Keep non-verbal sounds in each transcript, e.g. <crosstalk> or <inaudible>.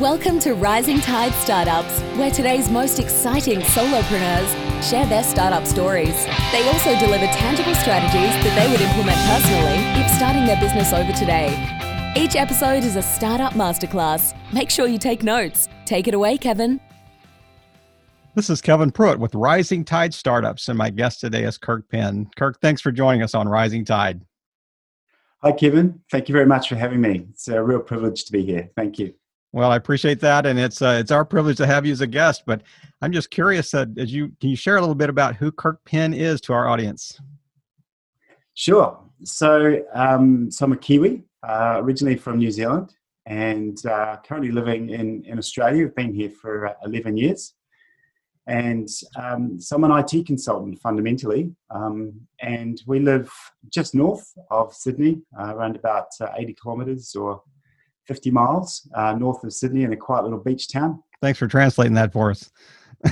Welcome to Rising Tide Startups, where today's most exciting solopreneurs share their startup stories. They also deliver tangible strategies that they would implement personally if starting their business over today. Each episode is a startup masterclass. Make sure you take notes. Take it away, Kevin. This is Kevin Pruitt with Rising Tide Startups, and my guest today is Kirk Penn. Kirk, thanks for joining us on Rising Tide. Hi, Kevin. Thank you very much for having me. It's a real privilege to be here. Thank you. Well, I appreciate that, and it's uh, it's our privilege to have you as a guest. But I'm just curious, uh, as you can you share a little bit about who Kirk Penn is to our audience? Sure. So, um, so I'm a Kiwi, uh, originally from New Zealand, and uh, currently living in in Australia. I've been here for uh, 11 years, and um, so I'm an IT consultant fundamentally, um, and we live just north of Sydney, around about 80 kilometres or 50 miles uh, north of Sydney in a quiet little beach town. Thanks for translating that for us.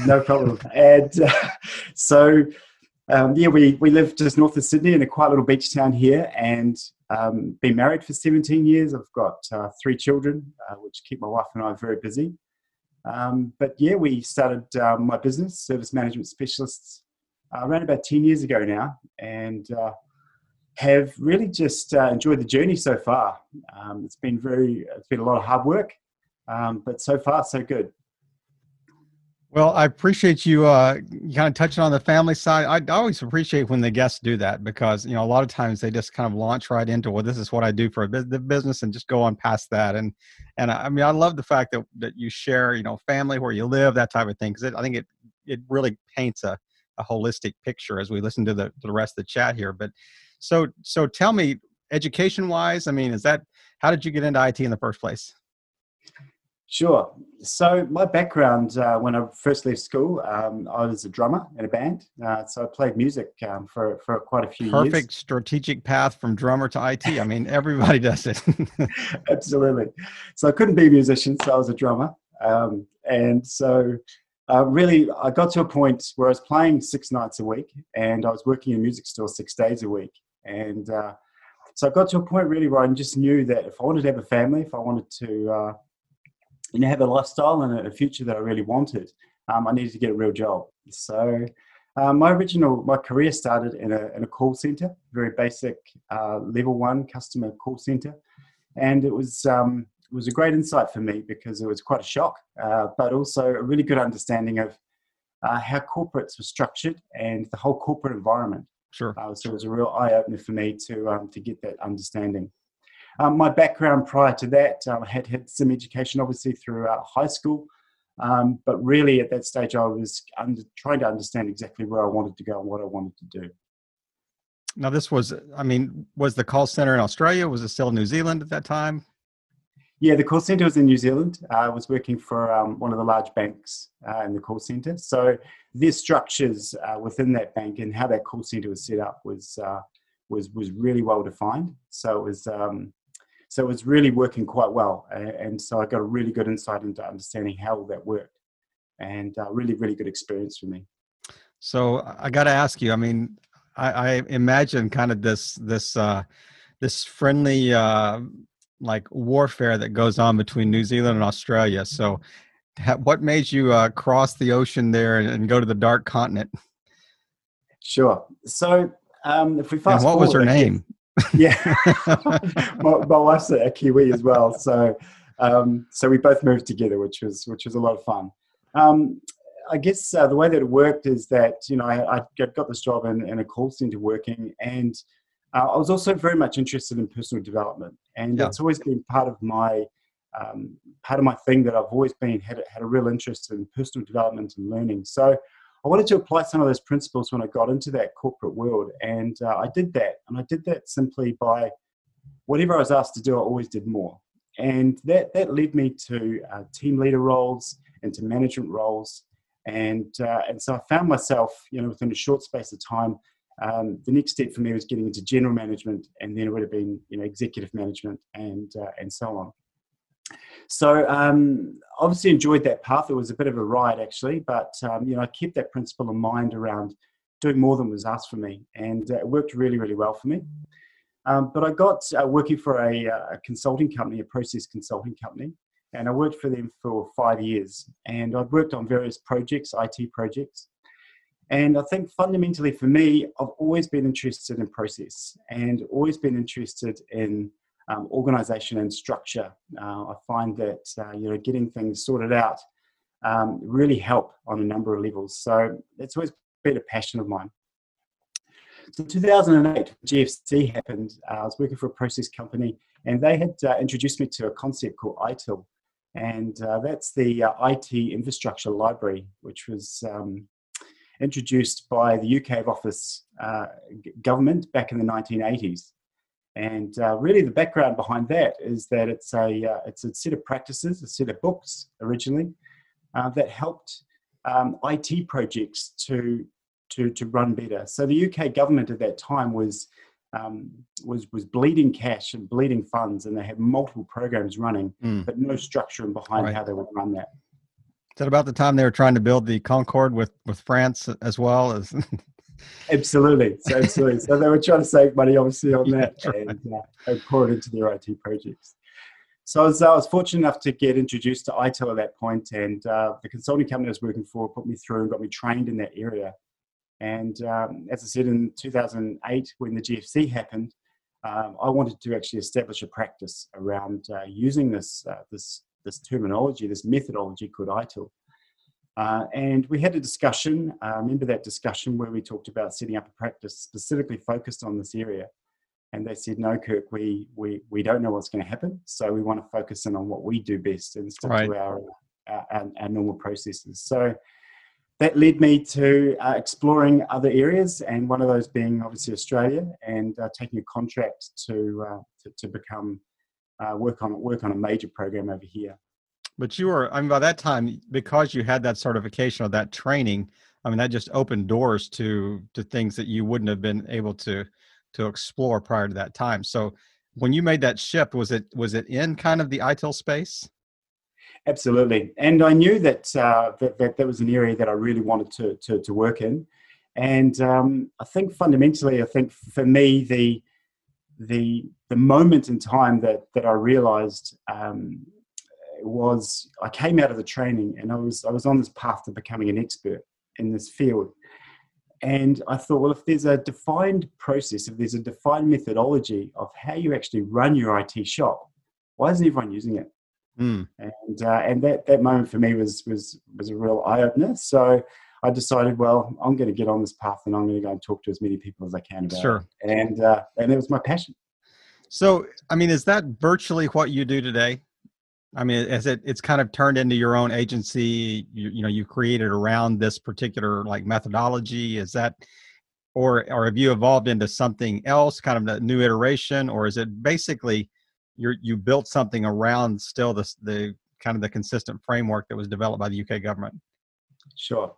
no problem. <laughs> And uh, so, um, yeah, we, we live just north of Sydney in a quiet little beach town here and um, been married for 17 years. I've got uh, three children, uh, which keep my wife and I very busy. Um, but yeah, we started um, my business, Service Management Specialists, uh, around about 10 years ago now. And uh, have really just uh, enjoyed the journey so far. Um, it's been very, it's been a lot of hard work, um, but so far so good. Well, I appreciate you uh, kind of touching on the family side. I always appreciate when the guests do that because you know a lot of times they just kind of launch right into well, this is what I do for a business and just go on past that. And and I mean, I love the fact that that you share you know family where you live that type of thing because I think it it really paints a, a holistic picture as we listen to the to the rest of the chat here. But so so tell me, education wise, I mean, is that how did you get into IT in the first place? Sure. So my background uh, when I first left school, um, I was a drummer in a band. Uh, so I played music um, for for quite a few Perfect years. Perfect strategic path from drummer to IT. I mean, everybody <laughs> does it. <laughs> Absolutely. So I couldn't be a musician, so I was a drummer. Um, and so uh, really, I got to a point where I was playing six nights a week, and I was working in a music store six days a week. And uh, so I got to a point really where I just knew that if I wanted to have a family, if I wanted to, uh, you know, have a lifestyle and a future that I really wanted, um, I needed to get a real job. So um, my original, my career started in a, in a call center, very basic uh, level one customer call center. And it was, um, it was a great insight for me because it was quite a shock, uh, but also a really good understanding of uh, how corporates were structured and the whole corporate environment. Sure. Uh, so it was a real eye opener for me to um, to get that understanding. Um, my background prior to that, um, I had had some education, obviously through high school, um, but really at that stage, I was under, trying to understand exactly where I wanted to go and what I wanted to do. Now, this was, I mean, was the call center in Australia? Was it still New Zealand at that time? Yeah, the call center was in New Zealand. Uh, I was working for um, one of the large banks uh, in the call center. So the structures uh, within that bank and how that call center was set up was uh, was was really well defined. So it was um, so it was really working quite well, and so I got a really good insight into understanding how all that worked, and uh, really really good experience for me. So I got to ask you. I mean, I, I, imagine kind of this this uh, this friendly like warfare that goes on between New Zealand and Australia. So, what made you uh, cross the ocean there and, go to the dark continent? Sure. So, um, if we fast and what forward, was her name? <laughs> Yeah, <laughs> my, my, wife's a Kiwi as well. So, um, so we both moved together, which was which was a lot of fun. Um, I guess uh, the way that it worked is that you know I, I got this job in, in a call center working, and uh, I was also very much interested in personal development, and yeah. it's always been part of my um, part of my thing that I've always been had had a real interest in personal development and learning. So I wanted to apply some of those principles when I got into that corporate world, and uh, I did that. And I did that simply by whatever I was asked to do, I always did more, and that that led me to uh, team leader roles and to management roles, and uh, and so I found myself, you know, within a short space of time um, the next step for me was getting into general management, and then it would have been you know executive management and uh, and so on. So um, obviously enjoyed that path. It was a bit of a ride actually, but um, you know I kept that principle in mind around doing more than was asked for me, and uh, it worked really really well for me. Um, but I got uh, working for a, uh, a, consulting company, a process consulting company, and I worked for them for five years. And I've worked on various projects, IT projects. And I think fundamentally for me, I've always been interested in process and always been interested in um, organization and structure. Uh, I find that uh, you know getting things sorted out um, really help on a number of levels. So it's always been a passion of mine. So 2008, GFC happened. Uh, I was working for a process company, and they had uh, introduced me to a concept called ITIL, and uh, that's the uh, IT Infrastructure Library, which was um, introduced by the UK office uh, government back in the 1980s. And uh, really, the background behind that is that it's a uh, it's a set of practices, a set of books originally uh, that helped um, IT projects to to to run better. So the UK government at that time was um, was was bleeding cash and bleeding funds, and they had multiple programs running, mm. but no structure behind right. how they would run that. Is that about the time they were trying to build the Concorde with with France as well as? <laughs> absolutely, so, absolutely. so they were trying to save money, obviously, on <laughs> that, yeah, right. and uh, pour it into their IT projects. So I was, uh, I was, fortunate enough to get introduced to ITIL at that point, and uh, the consulting company I was working for put me through and got me trained in that area. And um, as I said, in 2008, when the GFC happened, um, I wanted to actually establish a practice around uh, using this uh, this this terminology, this methodology called ITIL. Uh, and we had a discussion. I uh, remember that discussion where we talked about setting up a practice specifically focused on this area. And they said, no, Kirk, we, we, we don't know what's going to happen. So we want to focus in on what we do best and stick right. to our, our, our, our, normal processes. So that led me to uh, exploring other areas, and one of those being obviously Australia, and uh, taking a contract to, uh, to, to become uh, work on work on a major program over here. But you were, I mean, by that time, because you had that certification or that training, I mean, that just opened doors to to things that you wouldn't have been able to to explore prior to that time. So, when you made that shift, was it was it in kind of the ITIL space? Absolutely, and I knew that uh, that, that that was an area that I really wanted to to, to work in, and um, I think fundamentally, I think for me the the the moment in time that that I realised um, was I came out of the training and I was I was on this path to becoming an expert in this field, and I thought, well, if there's a defined process, if there's a defined methodology of how you actually run your IT shop, why isn't everyone using it? Mm. And uh, and that that moment for me was was was a real eye opener. So I decided, well, I'm going to get on this path and I'm going to go and talk to as many people as I can about sure. it. And uh, and it was my passion. So, I mean, is that virtually what you do today? I mean, as it it's kind of turned into your own agency. You, you know, you created around this particular like methodology. Is that, or or have you evolved into something else, kind of a new iteration, or is it basically you you built something around still the the kind of the consistent framework that was developed by the UK government? Sure.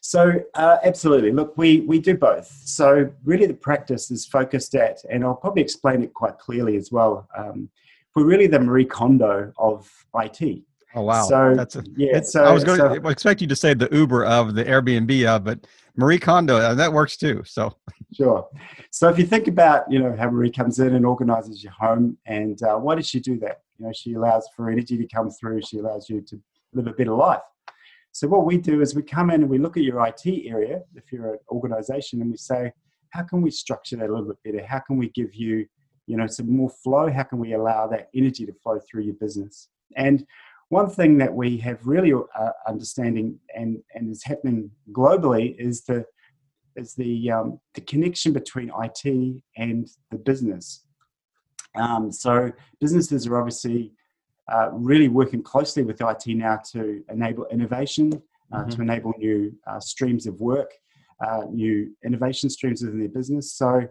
So uh, absolutely. Look, we we do both. So really, the practice is focused at, and I'll probably explain it quite clearly as well. Um, we're really the Marie Kondo of IT. Oh wow! So that's a, yeah. So, I was going so, to expect you to say the Uber of the Airbnb of, but Marie Kondo uh, that works too. So sure. So if you think about you know how Marie comes in and organizes your home, and uh, why does she do that? You know, she allows for energy to come through. She allows you to live a better life. So what we do is we come in and we look at your IT area, if you're an organization, and we say, how can we structure that a little bit better? How can we give you, you know, some more flow? How can we allow that energy to flow through your business? And one thing that we have really uh, understanding and, and is happening globally is the is the um, the connection between IT and the business. Um, so businesses are obviously uh, really working closely with IT now to enable innovation, uh, mm-hmm. to enable new uh, streams of work, uh, new innovation streams within their business. So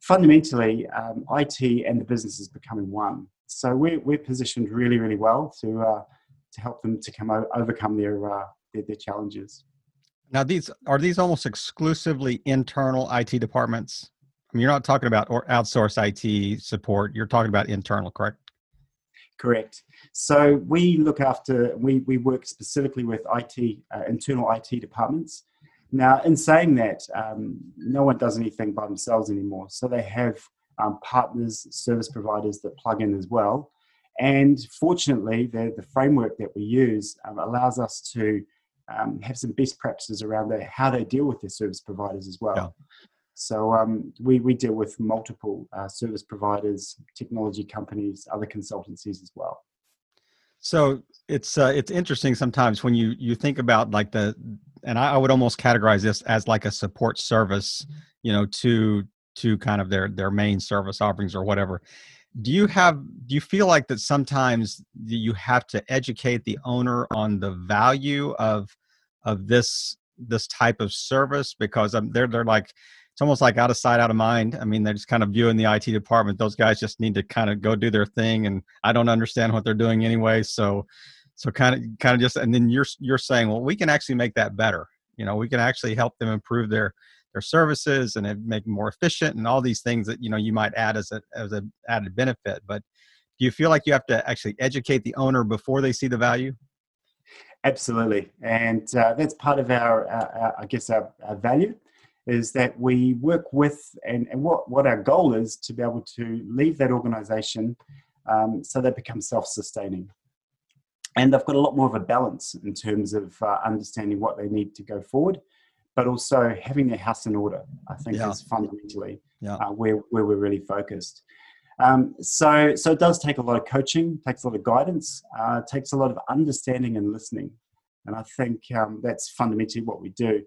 fundamentally, um, IT and the business is becoming one. So we're, we're positioned really, really well to uh, to help them to come o- overcome their, their, their challenges. Now, these are these almost exclusively internal IT departments. I mean, you're not talking about or outsource IT support. You're talking about internal, correct? Correct. So we look after, we, we work specifically with IT, uh, internal IT departments. Now, in saying that, um, no one does anything by themselves anymore. So they have um, partners, service providers that plug in as well. And fortunately, the, the framework that we use um, allows us to um, have some best practices around the, how they deal with their service providers as well. Yeah. So um, we, we deal with multiple uh, service providers, technology companies, other consultancies as well. So it's uh, it's interesting sometimes when you you think about like the and I, I would almost categorize this as like a support service, you know, to to kind of their their main service offerings or whatever do you have do you feel like that sometimes you have to educate the owner on the value of of this this type of service because um, they're they're like it's almost like out of sight out of mind. I mean they're just kind of viewing the it department. Those guys just need to kind of go do their thing and i don't understand what they're doing anyway so so kind of kind of just and then you're you're saying well we can actually make that better. You know we can actually help them improve their their services and make them more efficient and all these things that you know you might add as a as a added benefit but do you feel like you have to actually educate the owner before they see the value? Absolutely and uh, that's part of our, our, i guess our, our, value is that we work with and, and what, what our goal is to be able to leave that organization um, so they become self-sustaining and they've got a lot more of a balance in terms of uh, understanding what they need to go forward but also having their house in order, I think yeah. is fundamentally yeah. uh, where, where we're really focused. Um, so, so it does take a lot of coaching, takes a lot of guidance, uh, takes a lot of understanding and listening. And I think um, that's fundamentally what we do.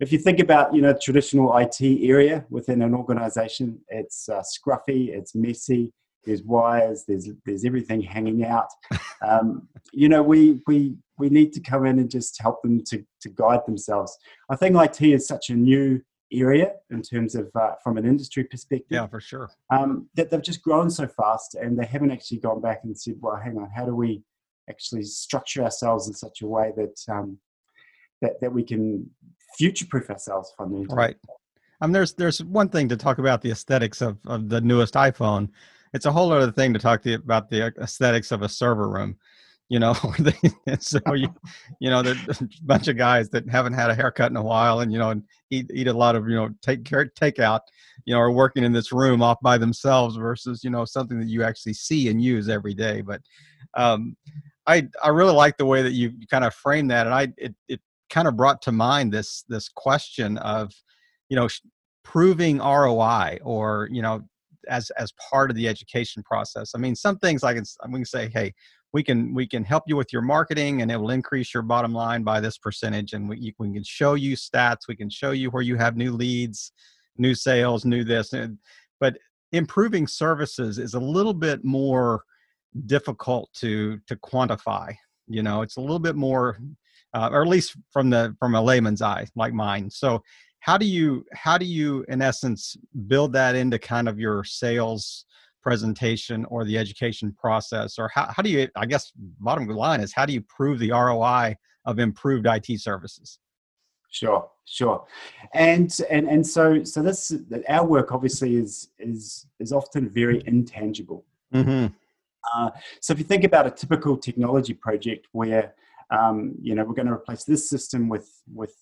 If you think about, you know, traditional IT area within an organization, it's uh, scruffy, it's messy, there's wires, there's there's everything hanging out. <laughs> Um, you know, we we we need to come in and just help them to to guide themselves. I think IT is such a new area in terms of uh, from an industry perspective. Yeah, for sure. Um, that they've just grown so fast, and they haven't actually gone back and said, "Well, hang on, how do we actually structure ourselves in such a way that um, that that we can future-proof ourselves fundamentally?" Right. Um, there's there's one thing to talk about the aesthetics of, of the newest iPhone, it's a whole other thing to talk to you about the aesthetics of a server room you know <laughs> so you <laughs> you know there's a bunch of guys that haven't had a haircut in a while and you know and eat eat a lot of you know take care take out you know are working in this room off by themselves versus you know something that you actually see and use every day but um i i really like the way that you kind of frame that and i it, it kind of brought to mind this this question of you know proving roi or you know as as part of the education process. I mean, some things like it's, we can say, hey, we can we can help you with your marketing, and it will increase your bottom line by this percentage, and we, we can show you stats. We can show you where you have new leads, new sales, new this, but improving services is a little bit more difficult to to quantify. You know, it's a little bit more, uh, or at least from the from a layman's eye, like mine. So how do you how do you in essence build that into kind of your sales presentation or the education process or how, how do you i guess bottom line is how do you prove the roi of improved it services sure sure and and and so so this our work obviously is is is often very intangible mm-hmm. uh, so if you think about a typical technology project where um, you know we're going to replace this system with with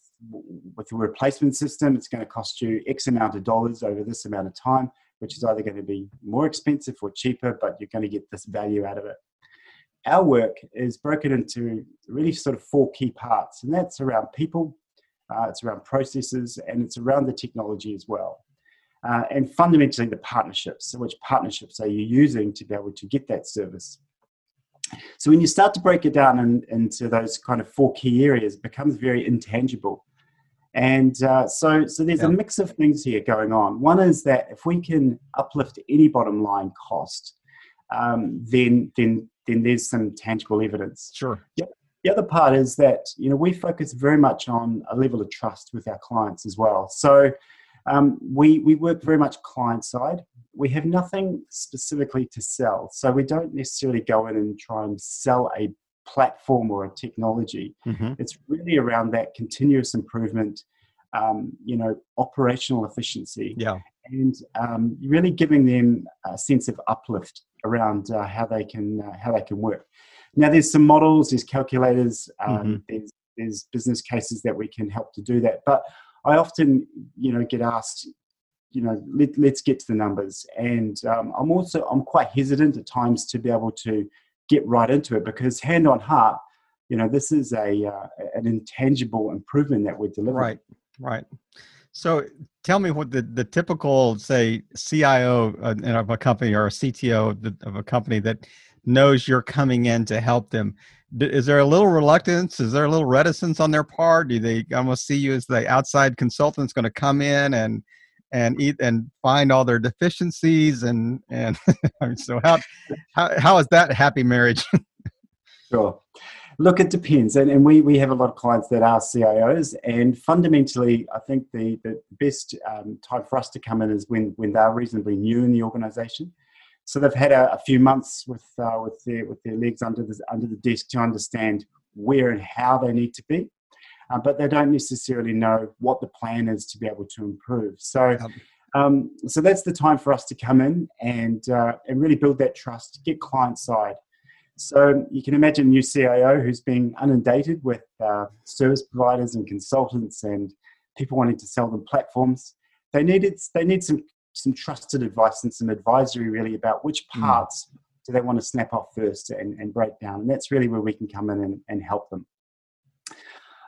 with the replacement system, it's going to cost you X amount of dollars over this amount of time, which is either going to be more expensive or cheaper, but you're going to get this value out of it. Our work is broken into really sort of four key parts, and that's around people, uh, it's around processes, and it's around the technology as well. Uh, and fundamentally, the partnerships. So, which partnerships are you using to be able to get that service? So when you start to break it down in, into those kind of four key areas, it becomes very intangible. And uh, so, so there's yeah. a mix of things here going on. One is that if we can uplift any bottom line cost, um, then then then there's some tangible evidence. Sure. The other part is that you know we focus very much on a level of trust with our clients as well. So um, we we work very much client side. We have nothing specifically to sell, so we don't necessarily go in and try and sell a platform or a technology. Mm-hmm. It's really around that continuous improvement, um, you know, operational efficiency. Yeah. And um, really giving them a sense of uplift around uh, how they can uh, how they can work. Now, there's some models, there's calculators, um, mm-hmm. there's there's business cases that we can help to do that. But I often, you know, get asked, you know, let, us get to the numbers, and um, I'm also I'm quite hesitant at times to be able to get right into it because hand on heart, you know, this is a uh, an intangible improvement that we're delivering. Right, right. So tell me what the, the typical, say, CIO of a company or a CTO of a company that knows you're coming in to help them. Is there a little reluctance? Is there a little reticence on their part? Do they almost see you as the outside consultant's going to come in and and eat and find all their deficiencies and and <laughs> so how how how is that happy marriage? <laughs> sure. Look, it depends, and, and we we have a lot of clients that are CIOs, and fundamentally, I think the the best um, time for us to come in is when when they're reasonably new in the organisation. So they've had a, a few months with uh, with their with their legs under the under the desk to understand where and how they need to be, uh, but they don't necessarily know what the plan is to be able to improve. So. Um, so that's the time for us to come in and uh, and really build that trust, get client side, so you can imagine a new CIO who's being inundated with uh, service providers and consultants and people wanting to sell them platforms. They needed they need some some trusted advice and some advisory really about which hmm. parts mm. do they want to snap off first and, and break down. And that's really where we can come in and, and help them.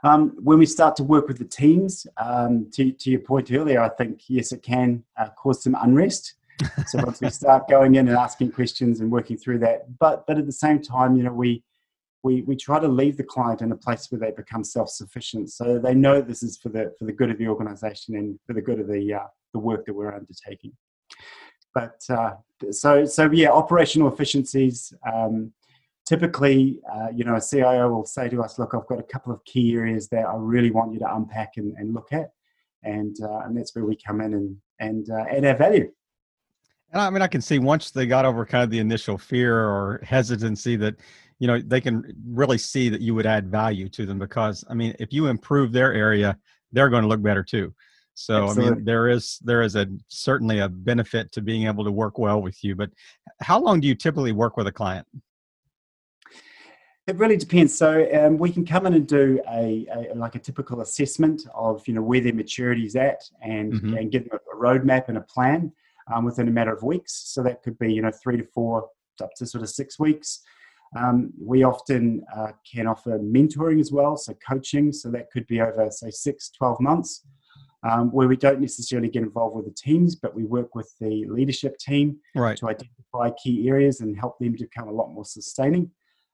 Um, when we start to work with the teams, um, to, to, your point earlier, I think yes, it can uh, cause some unrest so <laughs> once we start going in and asking questions and working through that, but but at the same time, you know, we we we try to leave the client in a place where they become self-sufficient, so they know this is for the for the good of the organisation and for the good of the uh, the work that we're undertaking. But uh, so so yeah, operational efficiencies. Um, typically, uh, you know, a CIO will say to us, "Look, I've got a couple of key areas that I really want you to unpack and, and look at," and uh, and that's where we come in and and uh, add our value. And I mean, I can see once they got over kind of the initial fear or hesitancy that, you know, they can really see that you would add value to them because, I mean, if you improve their area, they're going to look better too. So Absolutely. I mean, there is there is a certainly a benefit to being able to work well with you. But how long do you typically work with a client? It really depends. So um, we can come in and do a, a, like a typical assessment of you know where their maturity is at, and mm-hmm. and give them a roadmap and a plan um, within a matter of weeks. So that could be, you know, three to four, up to sort of six weeks. Um, we often uh, can offer mentoring as well, so coaching. So that could be over, say, six, 12 months, um, where we don't necessarily get involved with the teams, but we work with the leadership team right. to identify key areas and help them to become a lot more sustaining.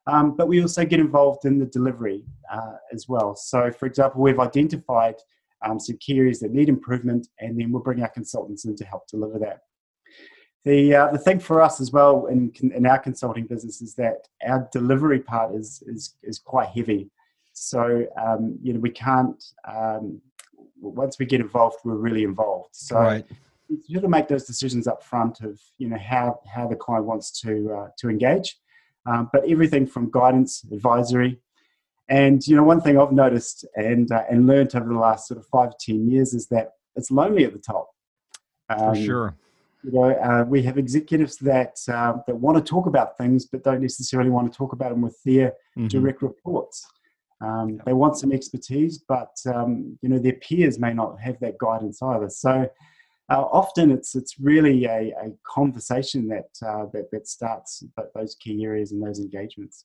Um, but we also get involved in the delivery uh, as well. So, for example, we've identified um, some key areas that need improvement, and then we'll bring our consultants in to help deliver that. The, uh, the thing for us as well in, in our consulting business is that our delivery part is, is, is quite heavy. So, um, you know, we can't, um, once we get involved, we're really involved. So, right. you have to make those decisions up front of, you know, how, how the client wants to, uh, to engage. Um, but everything from guidance, advisory, and you know, one thing I've noticed and uh, and learned over the last sort of five to ten years is that it's lonely at the top. Um, For sure. You know, uh, we have executives that uh, that want to talk about things, but don't necessarily want to talk about them with their mm-hmm. direct reports. Um, they want some expertise, but um, you know their peers may not have that guidance either. So uh, often it's it's really a, a conversation that, uh, that that starts those key areas and those engagements.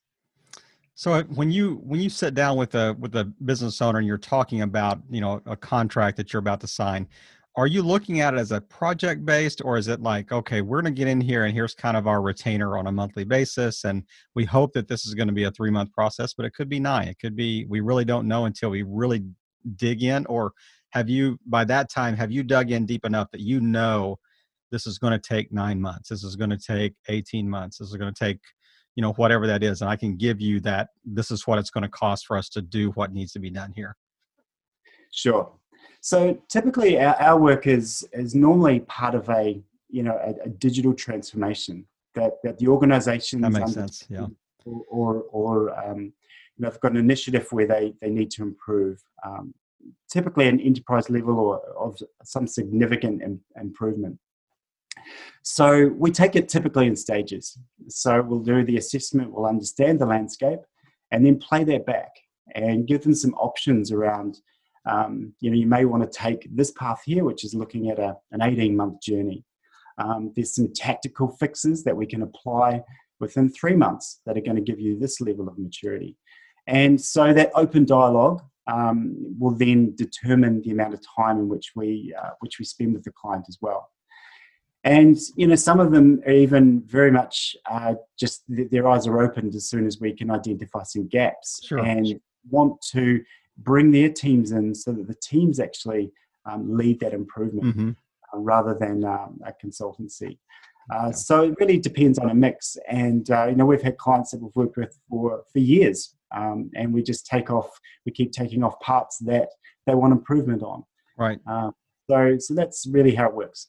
So uh, when you when you sit down with a with a business owner and you're talking about you know a contract that you're about to sign, are you looking at it as a project based or is it like okay we're going to get in here and here's kind of our retainer on a monthly basis and we hope that this is going to be a three month process but it could be nine it could be we really don't know until we really dig in or have you by that time have you dug in deep enough that you know this is going to take nine months this is going to take 18 months this is going to take you know whatever that is and i can give you that this is what it's going to cost for us to do what needs to be done here? Sure so typically our, our work is is normally part of a you know a, a digital transformation that that the organization that makes sense yeah or or, or um, you know they've got an initiative where they they need to improve um, typically an enterprise level or of some significant Im- improvement so we take it typically in stages. So we'll do the assessment, we'll understand the landscape, and then play that back and give them some options around. Um, you know, you may want to take this path here, which is looking at a, an 18 month journey. Um, there's some tactical fixes that we can apply within three months that are going to give you this level of maturity. And so that open dialogue um, will then determine the amount of time in which we uh, which we spend with the client as well. And you know, some of them are even very much uh, just their eyes are opened as soon as we can identify some gaps sure. and want to bring their teams in so that the teams actually um, lead that improvement mm-hmm. uh, rather than um, a consultancy. Uh, so it really depends on a mix, and uh, you know we've had clients that we've worked with for for years, um, and we just take off, we keep taking off parts that they want improvement on. Right. Uh, so so that's really how it works.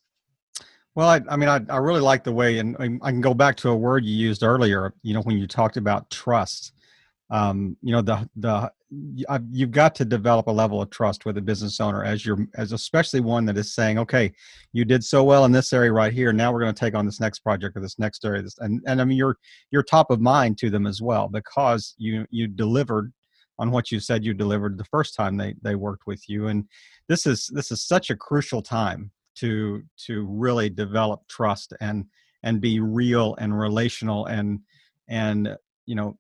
Well, I, I mean, I, I really like the way, and I can go back to a word you used earlier. You know, when you talked about trust, um, you know the the you've got to develop a level of trust with a business owner as you're as especially one that is saying okay you did so well in this area right here. Now we're going to take on this next project or this next area. This, and and i mean you're you're top of mind to them as well because you you delivered on what you said you delivered the first time they they worked with you. And this is this is such a crucial time to to really develop trust and and be real and relational and and you know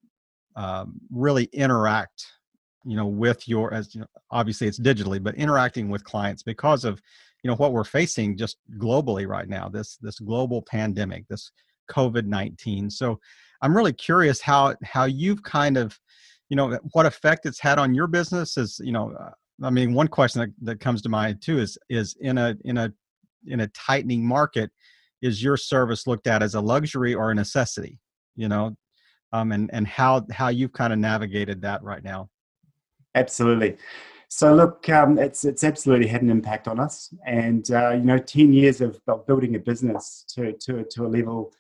um, really interact you know with your as you know, obviously it's digitally but interacting with clients because of you know what we're facing just globally right now this this global pandemic this covid-19 so i'm really curious how how you've kind of you know what effect it's had on your business is you know uh, i mean one question that, that comes to mind too is is in a in a in a tightening market is your service looked at as a luxury or a necessity? You know um, and and how how you've kind of navigated that right now. Absolutely. So look, um, it's it's absolutely had an impact on us, and uh, you know, ten years of, building a business to to to a level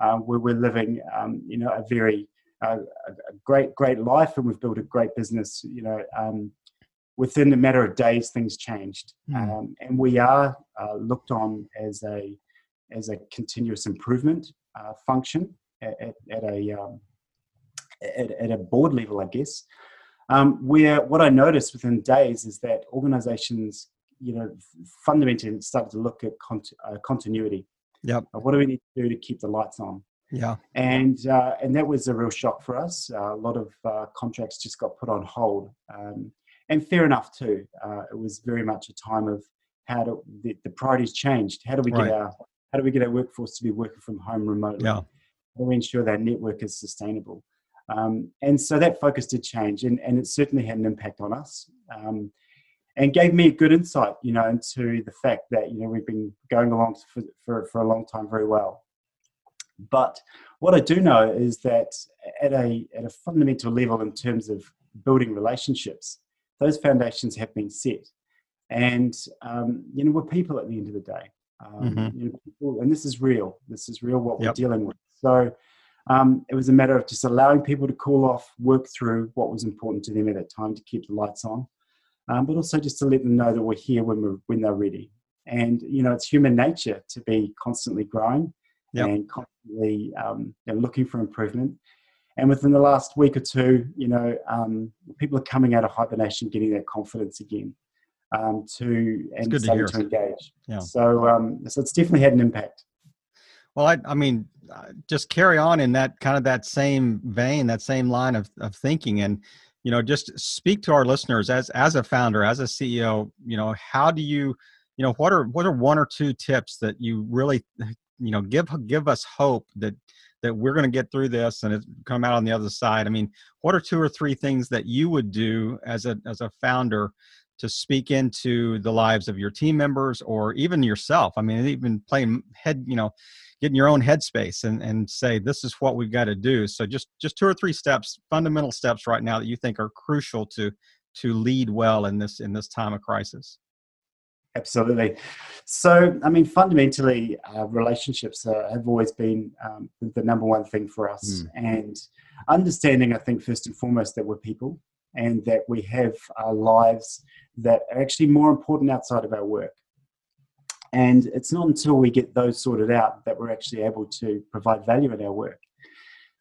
uh, where we're living, um, you know, a very uh, a great great life, and we've built a great business. You know, um, within a matter of days, things changed, mm. and we are uh, looked on as a as a continuous improvement uh, function at, at, at a um, at, at a board level, I guess, um, where what I noticed within days is that organizations, you know, fundamentally started to look at cont- uh, continuity. Yep. Uh, what do we need to do to keep the lights on? Yeah. And uh, and that was a real shock for us. Uh, a lot of uh, contracts just got put on hold, um, and fair enough too. Uh, it was very much a time of how do the, the priorities changed. How do we get our how do we get our workforce to be working from home remotely? Yeah. How do we ensure that network is sustainable? Um, and so that focus did change, and, and it certainly had an impact on us, um, and gave me a good insight, you know, into the fact that you know we've been going along for, for, for a long time very well. But what I do know is that at a at a fundamental level, in terms of building relationships, those foundations have been set, and um, you know we're people at the end of the day, um, mm-hmm. you know, people, and this is real. This is real what we're dealing with. So um, it was a matter of just allowing people to cool off, work through what was important to them at that time to keep the lights on, um, but also just to let them know that we're here when we're when they're ready. And you know, it's human nature to be constantly growing yep. and constantly um, you know, looking for improvement. And within the last week or two, you know, um, people are coming out of hibernation, getting that confidence again um, to and starting to, to engage. Yeah. So, um, so it's definitely had an impact. Well, I, I mean, uh, just carry on in that kind of that same vein, that same line of, of thinking, and you know, just speak to our listeners as as a founder, as a CEO. You know, how do you, you know, what are what are one or two tips that you really, <laughs> you know, give give us hope that that we're going to get through this and come out on the other side. I mean, what are two or three things that you would do as a as a founder to speak into the lives of your team members or even yourself? I mean, even playing head, you know, get in your own headspace and, and say this is what we've got to do. So just just two or three steps fundamental steps right now that you think are crucial to to lead well in this in this time of crisis. Absolutely. So i mean fundamentally uh, relationships uh, have always been um, the number one thing for us. Mm. and understanding i think first and foremost that we're people and that we have our lives that are actually more important outside of our work and it's not until we get those sorted out that we're actually able to provide value in our work.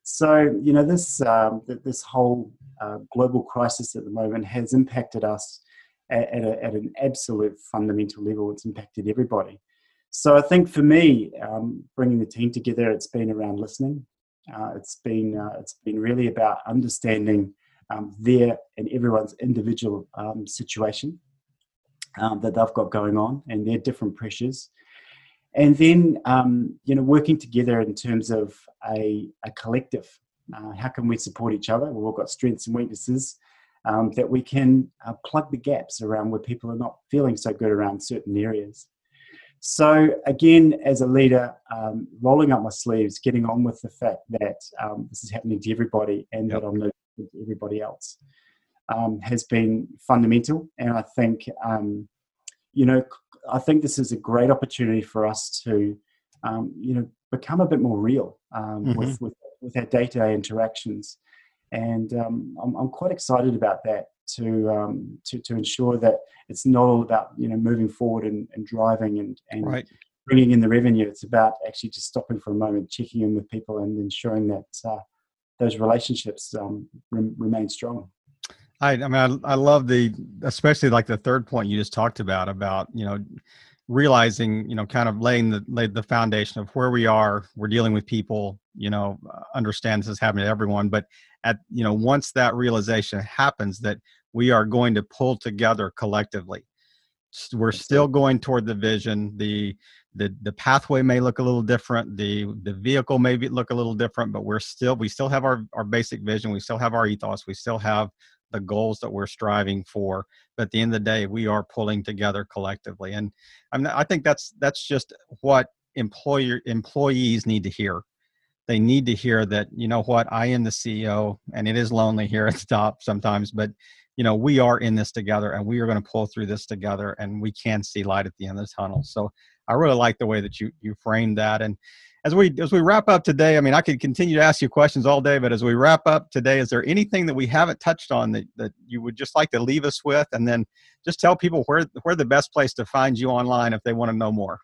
So, you know, this, um, this whole uh, global crisis at the moment has impacted us at, at, a, at, an absolute fundamental level. It's impacted everybody. So, I think for me, um, bringing the team together, it's been around listening. Uh, it's been uh, it's been really about understanding um, their and everyone's individual um, situation um, that they've got going on and their different pressures, and then um, you know working together in terms of a, a collective. Uh, how can we support each other? We've all got strengths and weaknesses. Um, that we can uh, plug the gaps around where people are not feeling so good around certain areas. So again, as a leader, um, rolling up my sleeves, getting on with the fact that um, this is happening to everybody and yep. that I'm no everybody else um, has been fundamental. And I think, um, you know, I think this is a great opportunity for us to, um, you know, become a bit more real um, mm-hmm. with, with, with our day-to-day interactions. And I'm, I'm quite excited about that to um, to to ensure that it's not all about you know moving forward and, and driving and and right. bringing in the revenue. It's about actually just stopping for a moment, checking in with people, and ensuring that uh, those relationships um, re- remain strong. I, I mean, I, I love the, especially like the third point you just talked about, about, you know, realizing, you know, kind of laying the, lay the foundation of where we are, we're dealing with people, you know, understand this is happening to everyone, but at, you know, once that realization happens that we are going to pull together collectively. We're still going toward the vision. The the the pathway may look a little different. The the vehicle may be, look a little different, but we're still we still have our our basic vision. We still have our ethos. We still have the goals that we're striving for. But at the end of the day, we are pulling together collectively, and I'm I think that's that's just what employer employees need to hear they need to hear that you know what i am the ceo and it is lonely here at the top sometimes but you know we are in this together and we are going to pull through this together and we can see light at the end of the tunnel so i really like the way that you you framed that and as we as we wrap up today i mean i could continue to ask you questions all day but as we wrap up today is there anything that we haven't touched on that, that you would just like to leave us with and then just tell people where where the best place to find you online if they want to know more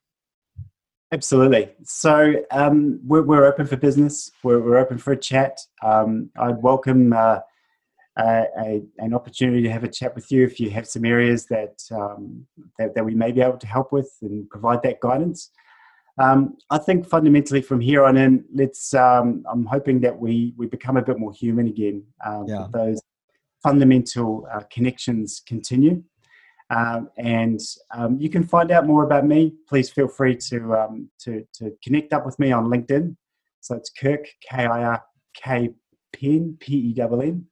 Absolutely. So um, we're, we're, open for business. We're, we're open for a chat. Um, I'd welcome uh, a, a, an opportunity to have a chat with you if you have some areas that, um, that, that we may be able to help with and provide that guidance. Um, I think fundamentally from here on in, let's. Um, I'm hoping that we we become a bit more human again. Um, yeah. Those fundamental uh, connections continue. Um, and um, you can find out more about me. Please feel free to, um, to, to connect up with me on LinkedIn. So it's Kirk, K I R K P E N, N,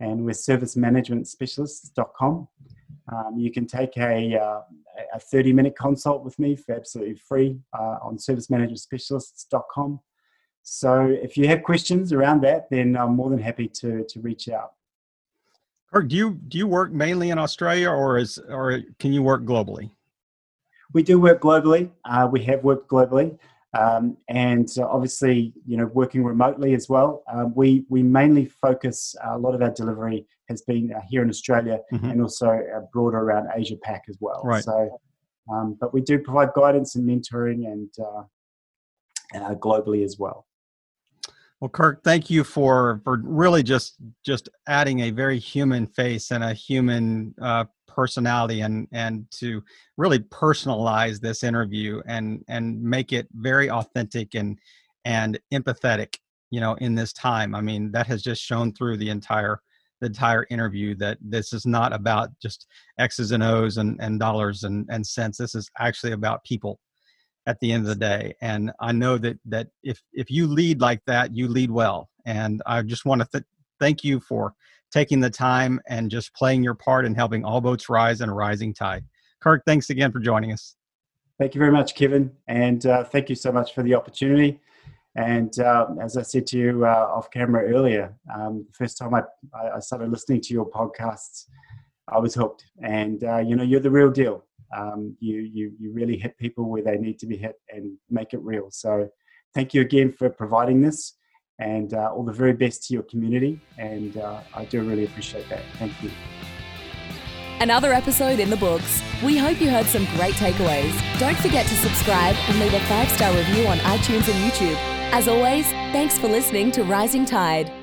and we're servicemanagementspecialists.com. Um, you can take a, uh, a 30 minute consult with me for absolutely free uh, on servicemanagementspecialists.com. So if you have questions around that, then I'm more than happy to, to reach out. Kirk, do you do you work mainly in Australia, or is or can you work globally? We do work globally. Uh, we have worked globally, um, and obviously, you know, working remotely as well. Um, we we mainly focus a lot of our delivery has been uh, here in Australia mm-hmm. and also uh, broader around Asia Pac as well. Right. So, um, but we do provide guidance and mentoring and uh, uh, globally as well. Well, Kirk, thank you for for really just just adding a very human face and a human uh, personality, and and to really personalize this interview and and make it very authentic and and empathetic. You know, in this time, I mean, that has just shown through the entire the entire interview that this is not about just X's and O's and, and dollars and, and cents. This is actually about people at the end of the day. And i know that that if if you lead like that you lead well. And i just want to th- thank you for taking the time and just playing your part in helping all boats rise in a rising tide. Kirk thanks again for joining us. Thank you very much kevin. And uh, thank you so much for the opportunity and uh, as i said to you uh, off camera earlier um, the first time I, I started listening to your podcasts i was hooked and uh, you know you're the real deal um, you, you, you really hit people where they need to be hit and make it real. So thank you again for providing this and uh, all the very best to your community. And uh, I do really appreciate that. Thank you. Another episode in the books. We hope you heard some great takeaways. Don't forget to subscribe and leave a five star review on iTunes and YouTube. As always, thanks for listening to Rising Tide.